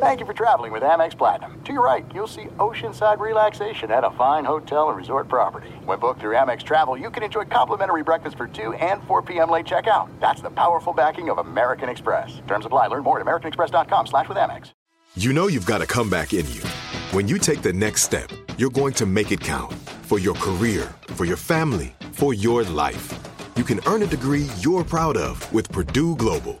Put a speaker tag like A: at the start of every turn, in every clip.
A: Thank you for traveling with Amex Platinum. To your right, you'll see oceanside relaxation at a fine hotel and resort property. When booked through Amex Travel, you can enjoy complimentary breakfast for 2 and 4 p.m. late checkout. That's the powerful backing of American Express. Terms apply. Learn more at americanexpress.com slash with Amex.
B: You know you've got a comeback in you. When you take the next step, you're going to make it count for your career, for your family, for your life. You can earn a degree you're proud of with Purdue Global.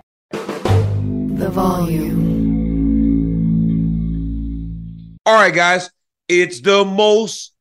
C: the volume.
D: All right, guys. It's the most,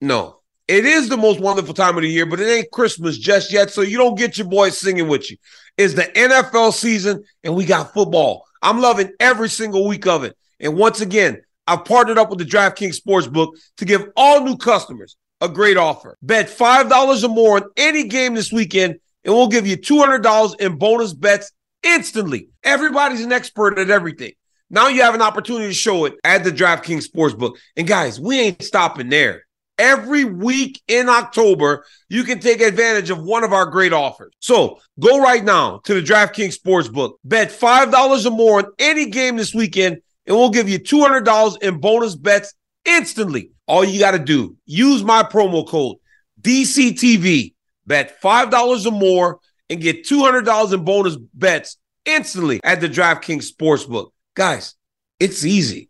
D: no, it is the most wonderful time of the year, but it ain't Christmas just yet. So you don't get your boys singing with you. It's the NFL season and we got football. I'm loving every single week of it. And once again, I've partnered up with the DraftKings Sportsbook to give all new customers a great offer. Bet $5 or more on any game this weekend, and we'll give you $200 in bonus bets instantly. Everybody's an expert at everything. Now you have an opportunity to show it at the DraftKings Sportsbook. And guys, we ain't stopping there. Every week in October, you can take advantage of one of our great offers. So go right now to the DraftKings Sportsbook. Bet $5 or more on any game this weekend, and we'll give you $200 in bonus bets instantly. All you got to do, use my promo code DCTV. Bet $5 or more and get $200 in bonus bets instantly at the DraftKings Sportsbook. Guys, it's easy.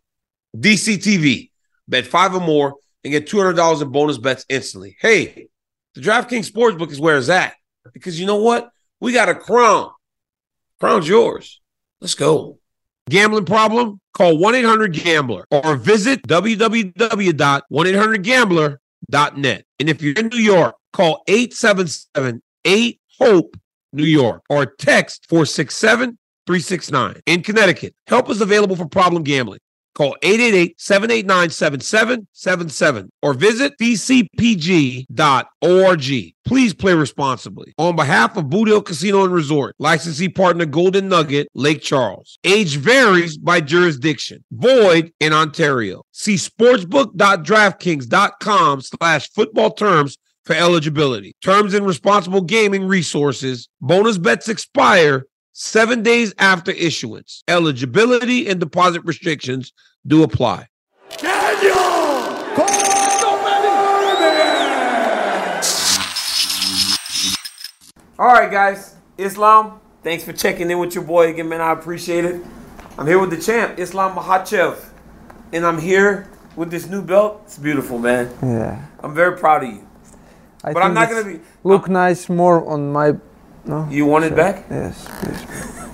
D: DCTV, bet five or more and get $200 in bonus bets instantly. Hey, the DraftKings Sportsbook is where it's at because you know what? We got a crown. Crown's yours. Let's go. Gambling problem? Call 1 800 Gambler or visit www.1800Gambler.net. And if you're in New York, call 877 8 HOPE New York, or text 467 369. In Connecticut, help is available for problem gambling. Call 888-789-7777 or visit ccpg.org. Please play responsibly. On behalf of Boot Hill Casino and Resort, licensee partner Golden Nugget, Lake Charles. Age varies by jurisdiction. Void in Ontario. See sportsbook.draftkings.com slash football terms for eligibility. Terms and responsible gaming resources. Bonus bets expire seven days after issuance. Eligibility and deposit restrictions do apply. Daniel! All right, guys. Islam, thanks for checking in with your boy again, man. I appreciate it. I'm here with the champ, Islam Makhachev. And I'm here with this new belt. It's beautiful, man.
E: Yeah.
D: I'm very proud of you.
E: I
D: but I'm not gonna be.
E: look nice more on my. No.
D: You want it back?
E: Yes, please.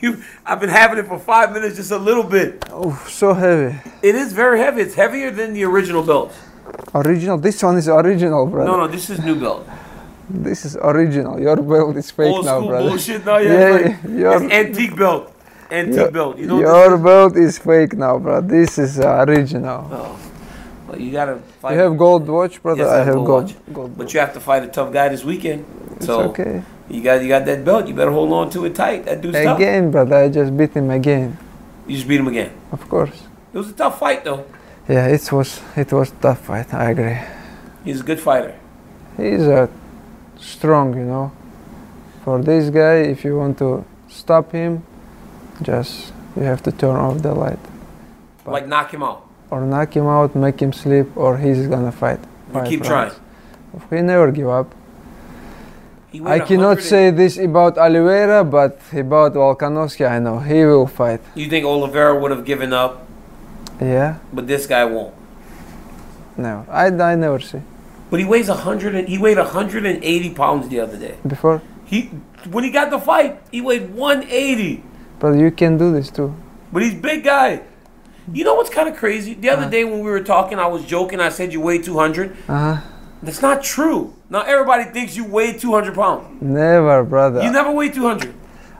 D: You, I've been having it for five minutes, just a little bit.
E: Oh, so heavy.
D: It is very heavy. It's heavier than the original belt.
E: Original. This one is original, brother.
D: No, no, this is new belt.
E: This is original. Your belt is fake
D: Old
E: now,
D: school
E: brother.
D: bullshit. No, yeah,
E: yeah,
D: it's, like,
E: your,
D: antique belt. Antique
E: your,
D: belt. You know
E: your belt is fake now, bro. This is original.
D: Oh, well, you gotta fight.
E: You have gold watch, brother.
D: Yes,
E: I
D: have
E: have
D: gold
E: gold.
D: watch.
E: gold
D: but you have to fight a tough guy this weekend.
E: It's
D: so
E: okay.
D: you got you got that belt. You better hold on to it tight. That dude's tough.
E: Again, brother. I just beat him again.
D: You just beat him again.
E: Of course.
D: It was a tough fight though.
E: Yeah, it was it was tough fight. I agree.
D: He's a good fighter.
E: He's a strong, you know. For this guy, if you want to stop him, just you have to turn off the light
D: Like knock him out.
E: Or knock him out, make him sleep, or he's gonna fight.
D: You keep
E: rounds.
D: trying.
E: We never give up. I cannot say this about Oliveira, but about Volkanovski, I know he will fight.
D: You think Oliveira would have given up,
E: Yeah,
D: but this guy won't.
E: no, I, I never see
D: But he weighs 100 and he weighed 180 pounds the other day.
E: before.
D: He He when he got the fight, he weighed 180.
E: But you can do this too.
D: But he's big guy. You know what's kind of crazy? The other day when we were talking, I was joking. I said you weigh 200.
E: Uh huh.
D: That's not true. Now everybody thinks you weigh 200 pounds.
E: Never, brother.
D: You never weigh 200.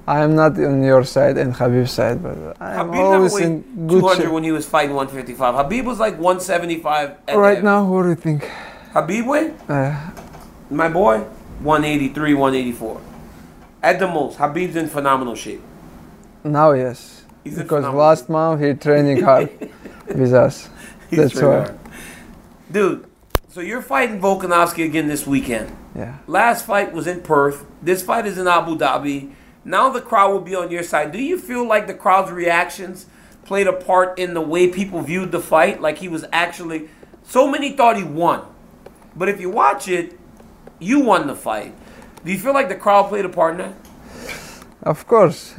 E: I'm not on your side and Khabib's side, but I'm
D: Khabib
E: always in good
D: 200
E: shape.
D: when he was fighting 155. Khabib was like 175.
E: Right now, what do you think?
D: Khabib weigh?
E: Uh,
D: My boy, 183, 184. At the most, Khabib's in phenomenal shape.
E: now, yes.
D: He's
E: because last month he training hard with us.
D: He's
E: That's why.
D: hard. Dude, so you're fighting Volkanovski again this weekend.
E: Yeah.
D: Last fight was in Perth. This fight is in Abu Dhabi. Now the crowd will be on your side. Do you feel like the crowd's reactions played a part in the way people viewed the fight? Like he was actually. So many thought he won. But if you watch it, you won the fight. Do you feel like the crowd played a part in that?
E: Of course.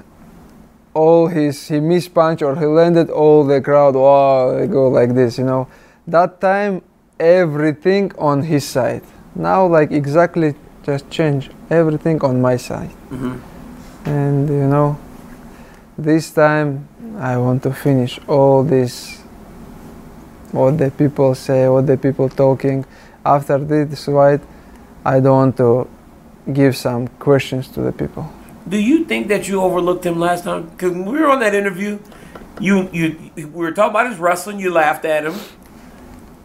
E: All his he missed punch or he landed all the crowd wow they go like this you know? That time everything on his side. Now like exactly just change everything on my side. Mm-hmm. And you know this time I want to finish all this what the people say what the people talking. After this fight I don't want to give some questions to the people
D: Do you think that you overlooked him last time? Because when we were on that interview, you you we were talking about his wrestling. You laughed at him.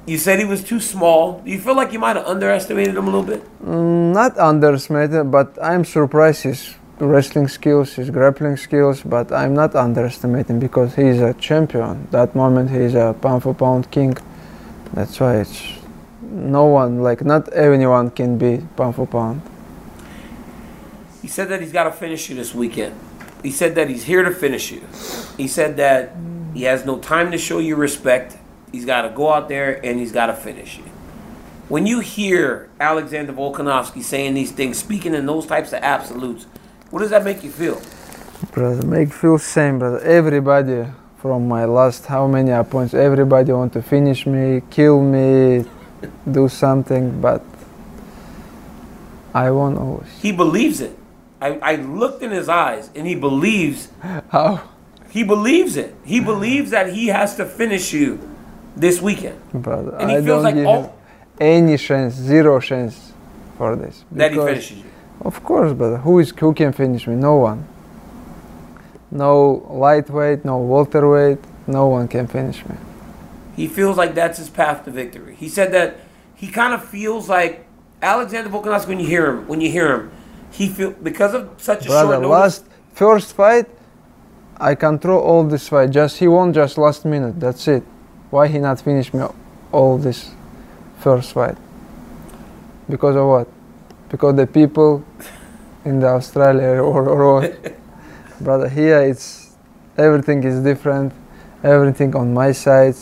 D: You said he was too small. Do you feel like you might have underestimated him a little bit?
E: Mm, not underestimated, but I'm surprised his wrestling skills, his grappling skills, but I'm not underestimating because he's a champion. That moment he's a pound for pound king. That's why it's no one like not anyone can be pound for pound.
D: He said that he's got to finish you this weekend. He said that he's here to finish you. He said that he has no time to show you respect. He's got to go out there and he's got to finish you. When you hear Alexander Volkanovski saying these things, speaking in those types of absolutes, what does that make you feel?
E: Brother, make feel same, brother. Everybody from my last how many opponents, everybody want to finish me, kill me, do something, but I won always.
D: He believes it. I, I looked in his eyes and he believes
E: How?
D: he believes it. He believes that he has to finish you this weekend.
E: Brother,
D: And he
E: I
D: feels
E: don't
D: like all-
E: any chance, zero chance for this.
D: That he finishes you.
E: Of course, brother. Who is who can finish me? No one. No lightweight, no welterweight. No one can finish me.
D: He feels like that's his path to victory. He said that he kind of feels like Alexander Volkanovski when you hear him, when you hear him, he feel because of such a
E: Brother,
D: short notice.
E: last first fight, I control all this fight. Just he won just last minute. That's it. Why he not finish me all this first fight? Because of what? Because the people in the Australia or, or? Brother, here it's everything is different. Everything on my side.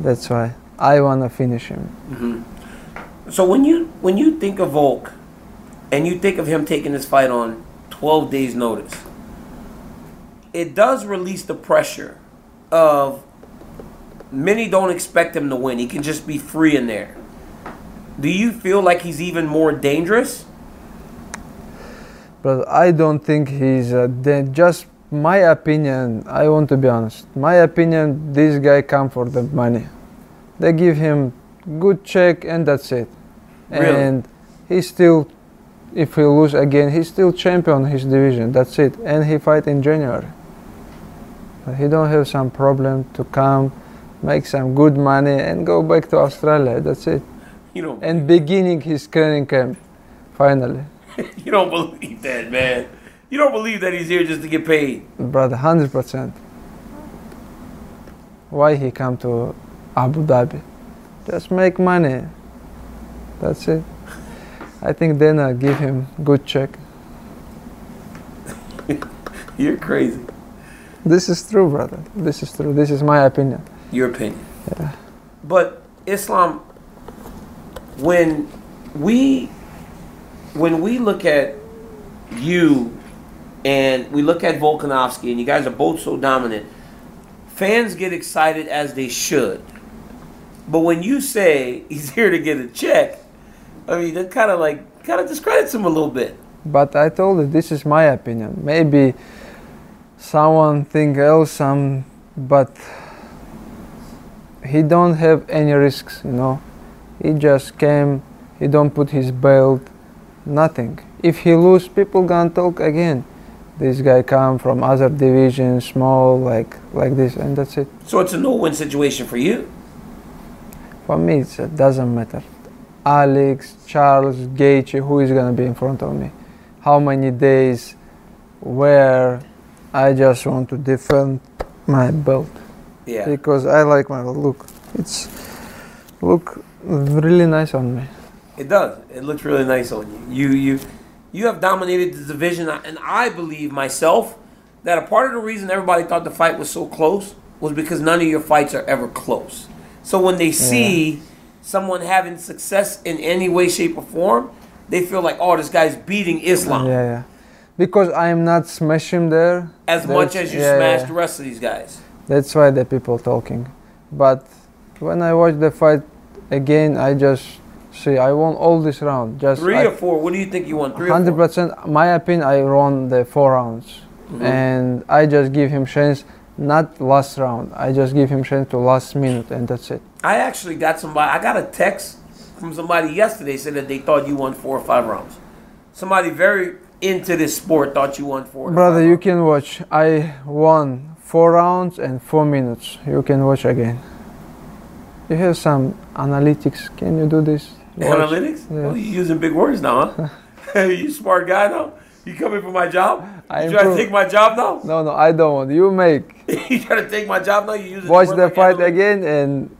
E: That's why I wanna finish him. Mm-hmm.
D: So when you when you think of Volk, and you think of him taking this fight on 12 days notice, it does release the pressure of many don't expect him to win. He can just be free in there. Do you feel like he's even more dangerous?
E: But I don't think he's uh, just my opinion. I want to be honest. My opinion. This guy come for the money. They give him good check and that's it.
D: Really?
E: And he still, if he lose again, he's still champion his division. That's it. And he fight in January. But he don't have some problem to come, make some good money and go back to Australia. That's it.
D: You don't
E: And beginning his training camp, finally.
D: you don't believe that, man. You don't believe that he's here just to get paid.
E: Brother, hundred percent. Why he come to Abu Dhabi? Just make money. That's it. I think then I give him good check.
D: You're crazy.
E: This is true, brother. This is true. This is my opinion.
D: Your opinion. Yeah. But Islam, when we when we look at you and we look at Volkanovski and you guys are both so dominant, fans get excited as they should. But when you say he's here to get a check, I mean that kind of like kind of discredits him a little bit.
E: But I told you this is my opinion. Maybe someone think else, some, but he don't have any risks, you know. He just came. He don't put his belt, nothing. If he lose, people gonna talk again. This guy come from other division, small, like like this, and that's it.
D: So it's a no-win situation for you.
E: For me, it doesn't matter. Alex, Charles, Gaethje, who is gonna be in front of me? How many days? Where? I just want to defend my belt
D: Yeah.
E: because I like my look. It's look really nice on me.
D: It does. It looks really nice on you. You you you have dominated the division, and I believe myself that a part of the reason everybody thought the fight was so close was because none of your fights are ever close. So when they see someone having success in any way, shape, or form, they feel like, oh, this guy's beating Islam
E: Yeah, yeah. Because I'm not smashing there.
D: as much as you
E: yeah,
D: smashed
E: yeah.
D: the rest of these guys.
E: That's why the people talking. But when I watch the fight again, I just see I won all this round. Just
D: Three
E: I-
D: or four? What do you think you won? Three or
E: Hundred
D: four?
E: percent. My opinion, I won the four rounds,
D: Mm-hmm.
E: and I just give him chance. Not last round. I just give him chance to last minute, and that's it.
D: I actually got somebody. I got a text from somebody yesterday said that they thought you won four or five rounds. Somebody very into this sport thought you won four.
E: Brother, you can watch. I won four rounds and four minutes. You can watch again. You have some analytics. Can you do this? Watch.
D: analytics.
E: Yeah.
D: Oh, you using big words now, huh? you smart guy now. You coming for my job?
E: I
D: you trying to take my job now?
E: No, no, I don't want. You make.
D: you trying to take my job now? You using
E: Watch the
D: like
E: fight
D: analytics?
E: again and.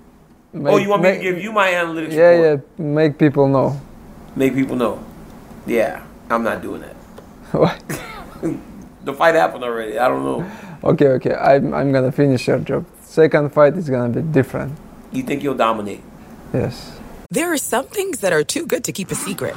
E: Make,
D: Oh, you want me to give you my analytics
E: Yeah,
D: report?
E: yeah. Make people know.
D: Make people know. Yeah, I'm not doing that.
E: What?
D: The fight happened already. I don't know.
E: okay, okay. I'm, I'm gonna finish your job. Second fight is gonna be different.
D: You think you'll dominate?
E: Yes.
F: There are some things that are too good to keep a secret.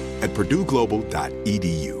B: at purdueglobal.edu.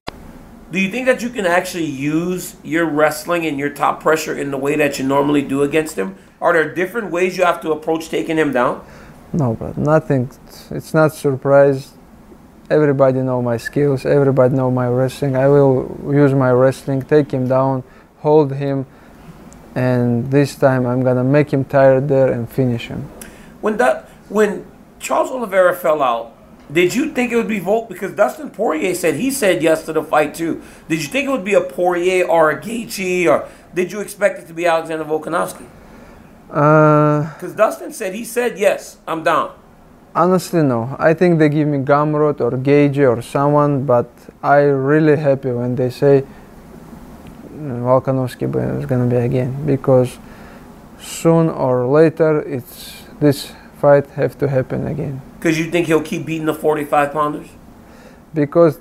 D: Do you think that you can actually use your wrestling and your top pressure in the way that you normally do against him? Are there different ways you have to approach taking him down?
E: No, but nothing. It's not surprise. Everybody know my skills. Everybody know my wrestling. I will use my wrestling, take him down, hold him, and this time I'm gonna make him tired there and finish him.
D: When that when Charles Oliveira fell out, did you think it would be Volk? Because Dustin Poirier said he said yes to the fight too. Did you think it would be a Poirier or a Gaethje, or did you expect it to be Alexander Volkanovski?
E: Uh,
D: Because Dustin said he said yes, I'm down.
E: honestly, no. I think they give me Gamrot or Gaethje or someone, but I really happy when they say and Volkanovski is gonna be again because soon or later it's this fight have to happen again
D: Because you think he'll keep beating the 45 pounders?
E: because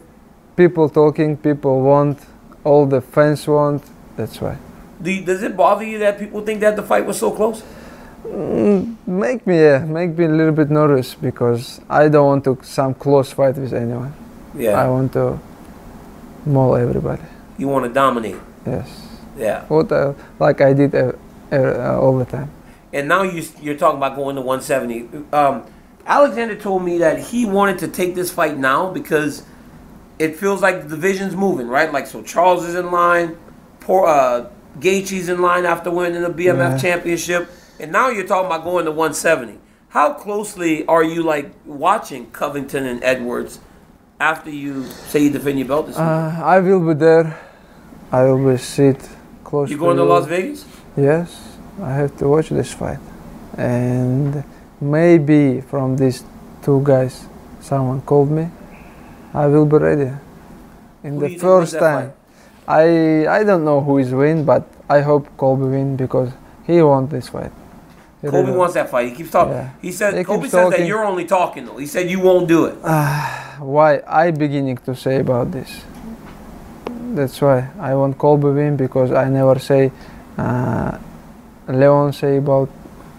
E: people talking, people want, all the fans want. That's why.
D: Do you, does it bother you that people think that the fight was so close?
E: Mm, make me yeah, make me a little bit nervous because I don't want to some close fight with anyone.
D: Yeah.
E: I want to maul everybody.
D: You want to dominate.
E: Yes.
D: Yeah.
E: What I, like I did uh, uh, all the time.
D: And now you, you're talking about going to 170. Um, Alexander told me that he wanted to take this fight now because it feels like the division's moving, right? Like, so Charles is in line, poor, uh, Gaethje's in line after winning the BMF
E: Yeah.
D: championship, and now you're talking about going to 170. How closely are you like watching Covington and Edwards after you say you defend your belt this week?
E: Uh, I will be there. I will be sit close.
D: You going to
E: you.
D: Las Vegas?
E: Yes, I have to watch this fight, and maybe from these two guys, someone called me. I will be ready. In
D: Who
E: the
D: you think wins
E: first time, I I don't know who is win, but I hope Colby win because he won this fight. He
D: Colby
E: really-
D: wants that fight. He keeps talking.
E: Yeah.
D: He said
E: He keeps
D: says that you're only talking though. He said you won't do it.
E: why I beginning to say about this. That's why I want Colby win because I never say uh, Leon say about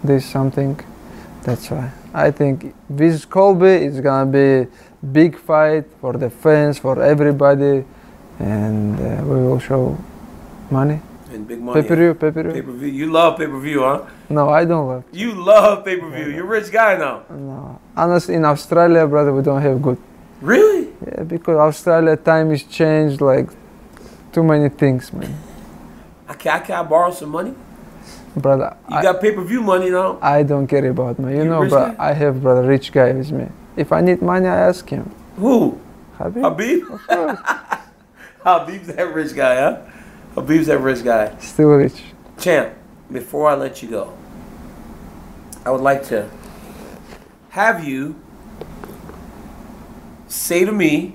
E: this something. That's why I think with Colby is gonna be big fight for the fans for everybody, and uh, we will show money.
D: And big money.
E: Pay per view, pay per
D: Pay
E: view.
D: per view. You love pay per view, huh?
E: No, I don't love.
D: You love pay per view. You're a rich guy now.
E: No, honestly, in Australia, brother, we don't have good.
D: Really?
E: Yeah, because Australia time is changed like too many things, man.
D: I can, I can I borrow some money?
E: Brother,
D: You
E: I,
D: got pay per view money now.
E: I don't care about money. You
D: You
E: know,
D: guy?
E: I have brother rich guy with me. If I need money, I ask him.
D: Who?
E: Khabib,
D: Khabib? Khabib's that rich guy, huh? Khabib's that rich guy.
E: still rich.
D: Champ, before I let you go, I would like to have you say to me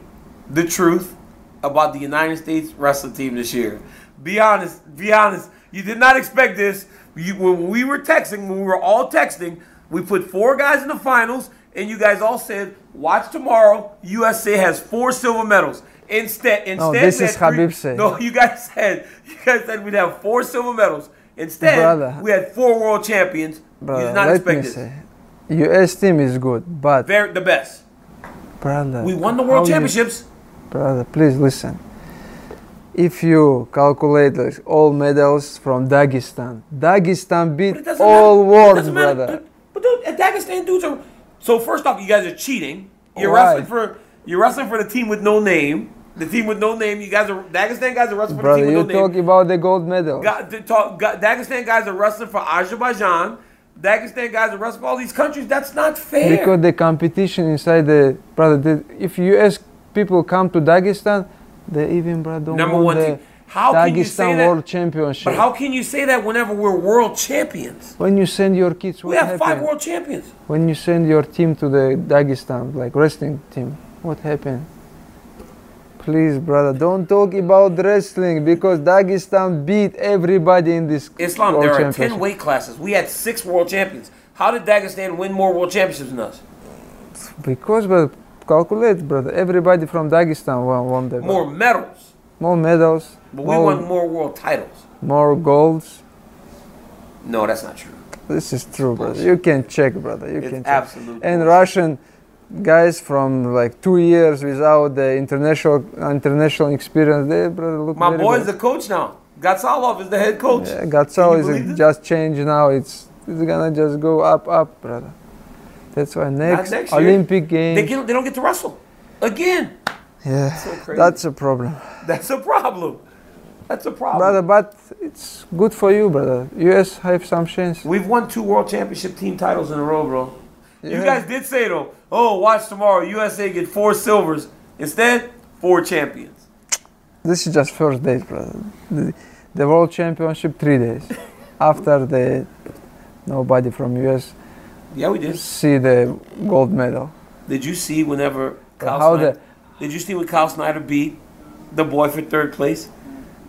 D: the truth about the United States wrestling team this year. Be honest. Be honest. You did not expect this. You, when we were texting, when we were all texting, we put four guys in the finals, and you guys all said, "Watch tomorrow. USA has four silver medals." Instead, instead,
E: No, this is Khabib said.
D: No, you guys said you guys said we'd have four silver medals. Instead,
E: Brother.
D: we had four world champions. you
E: Brother,
D: not
E: let me say, U.S. team is good, but
D: Very the best.
E: brother,
D: We won the world
E: you-
D: championships.
E: brother, please listen. If you calculate like, all medals from Dagestan, Dagestan beat all
D: matter. It
E: world, brother.
D: But, but dude, Dagestan dudes are. So first off, you guys are cheating. You're
E: Why?
D: wrestling for you're wrestling for the team with no name. The team with no name. You guys are Dagestan guys are wrestling for
E: Brother,
D: the team with no name.
E: talk about the gold medal.
D: Got, talk, got, Dagestan guys are wrestling for Azerbaijan. Dagestan guys are wrestling for all these countries. That's not fair.
E: Because the competition inside the brother, the, if you ask people come to Dagestan, they even brother
D: Number one
E: the
D: team. How can you say
E: Dagestan
D: that?
E: World Championship.
D: but how can you say that whenever we're world champions?
E: when you send your kids,
D: We have
E: happened?
D: five world champions.
E: When you send your team to the Dagestan, like wrestling team, what happened? Please, brother, don't talk about wrestling because Dagestan beat everybody in this
D: Islam,
E: World
D: there are 10 weight classes. We had six world champions. How did Dagestan win more world championships than us?
E: Because, but calculate, brother, everybody from Dagestan won, won the
D: More medals.
E: more medals,
D: But we
E: more,
D: won more world titles.
E: more golds.
D: No, that's not true.
E: This is true, brother. You can check, brother. You
D: It's
E: can check.
D: absolute
E: And
D: bullshit.
E: Russian guys from like two years without the international international experience, they brother look
D: My boy's
E: good.
D: the coach now. Gatsalov is the head coach.
E: Yeah,
D: Can
E: Gatsal
D: you
E: is just changed now. It's it's gonna just go up, up, brother. That's why next,
D: next year.
E: Olympic
D: They,
E: Games.
D: get, they don't get to wrestle. Again.
E: yeah,
D: so
E: that's a problem,
D: That's a problem. That's a problem.
E: brother. But it's good for you, brother. US have some chance.
D: We've won two world championship team titles in a row, bro. You guys did say though, oh, watch tomorrow, USA get four silvers. Instead, four champions.
E: This is just first days, brother. The, the World Championship three days. After the nobody from US
D: Yeah, we did.
E: see the gold medal.
D: Did you see whenever Kyle
E: How
D: Snyder,
E: the-
D: Did you see when Kyle Snyder beat the boy for third place?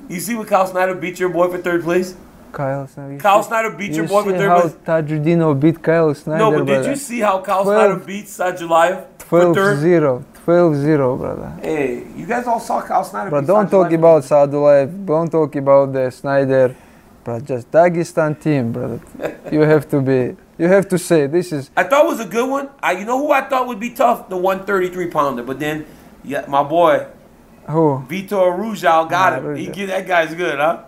D: You see when Kyle Snyder beat your boy for third place?
E: Kyle Snyder.
D: Kyle Snyder beat your boy for
E: see
D: third
E: how
D: place.
E: Tajudino beat Kyle Snyder,
D: No, but did
E: brother.
D: you see how Kyle
E: 12
D: Snyder beat Sadulayev for
E: 12
D: third?
E: 0. 12 0, brother.
D: Hey, you guys all saw Kyle Snyder
E: But don't talk about Sadulayev. Don't talk about the Snyder. But just Dagestan team, brother. you have to be. You have to say this is.
D: I thought it was a good one. I, you know who I thought would be tough? The 133 pounder. But then, yeah, my boy
E: Who?
D: Vito Arujau got
E: Ah,
D: him. He get that guy's good, huh?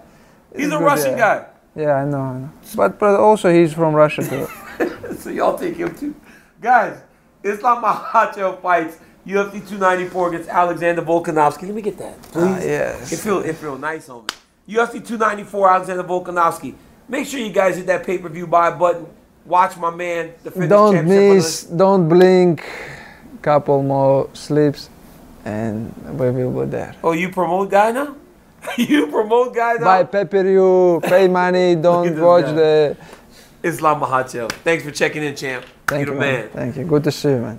D: He's,
E: He's
D: a
E: good,
D: Russian
E: yeah.
D: guy.
E: Yeah, I know, I know. But but also he's from Russia too.
D: so y'all take him too. Guys, Islam Makhachev fights UFC 294 against Alexander Volkanovski. Let me get that, please.
E: Ah, yes.
D: It feel it feel nice on me. UFC 294 Alexander Volkanovski. Make sure you guys hit that pay per view buy button. Watch my man defend
E: don't miss. Don't blink. Couple more sleeps, and we will be there.
D: Oh, you promote guy now? you promote guy now?
E: Buy pay per view. Pay money. Don't watch
D: guy.
E: the.
D: Islam Makhachev. Thanks for checking in, champ.
E: Thank
D: you
E: you, man.
D: man.
E: Thank you. Good to see you, man.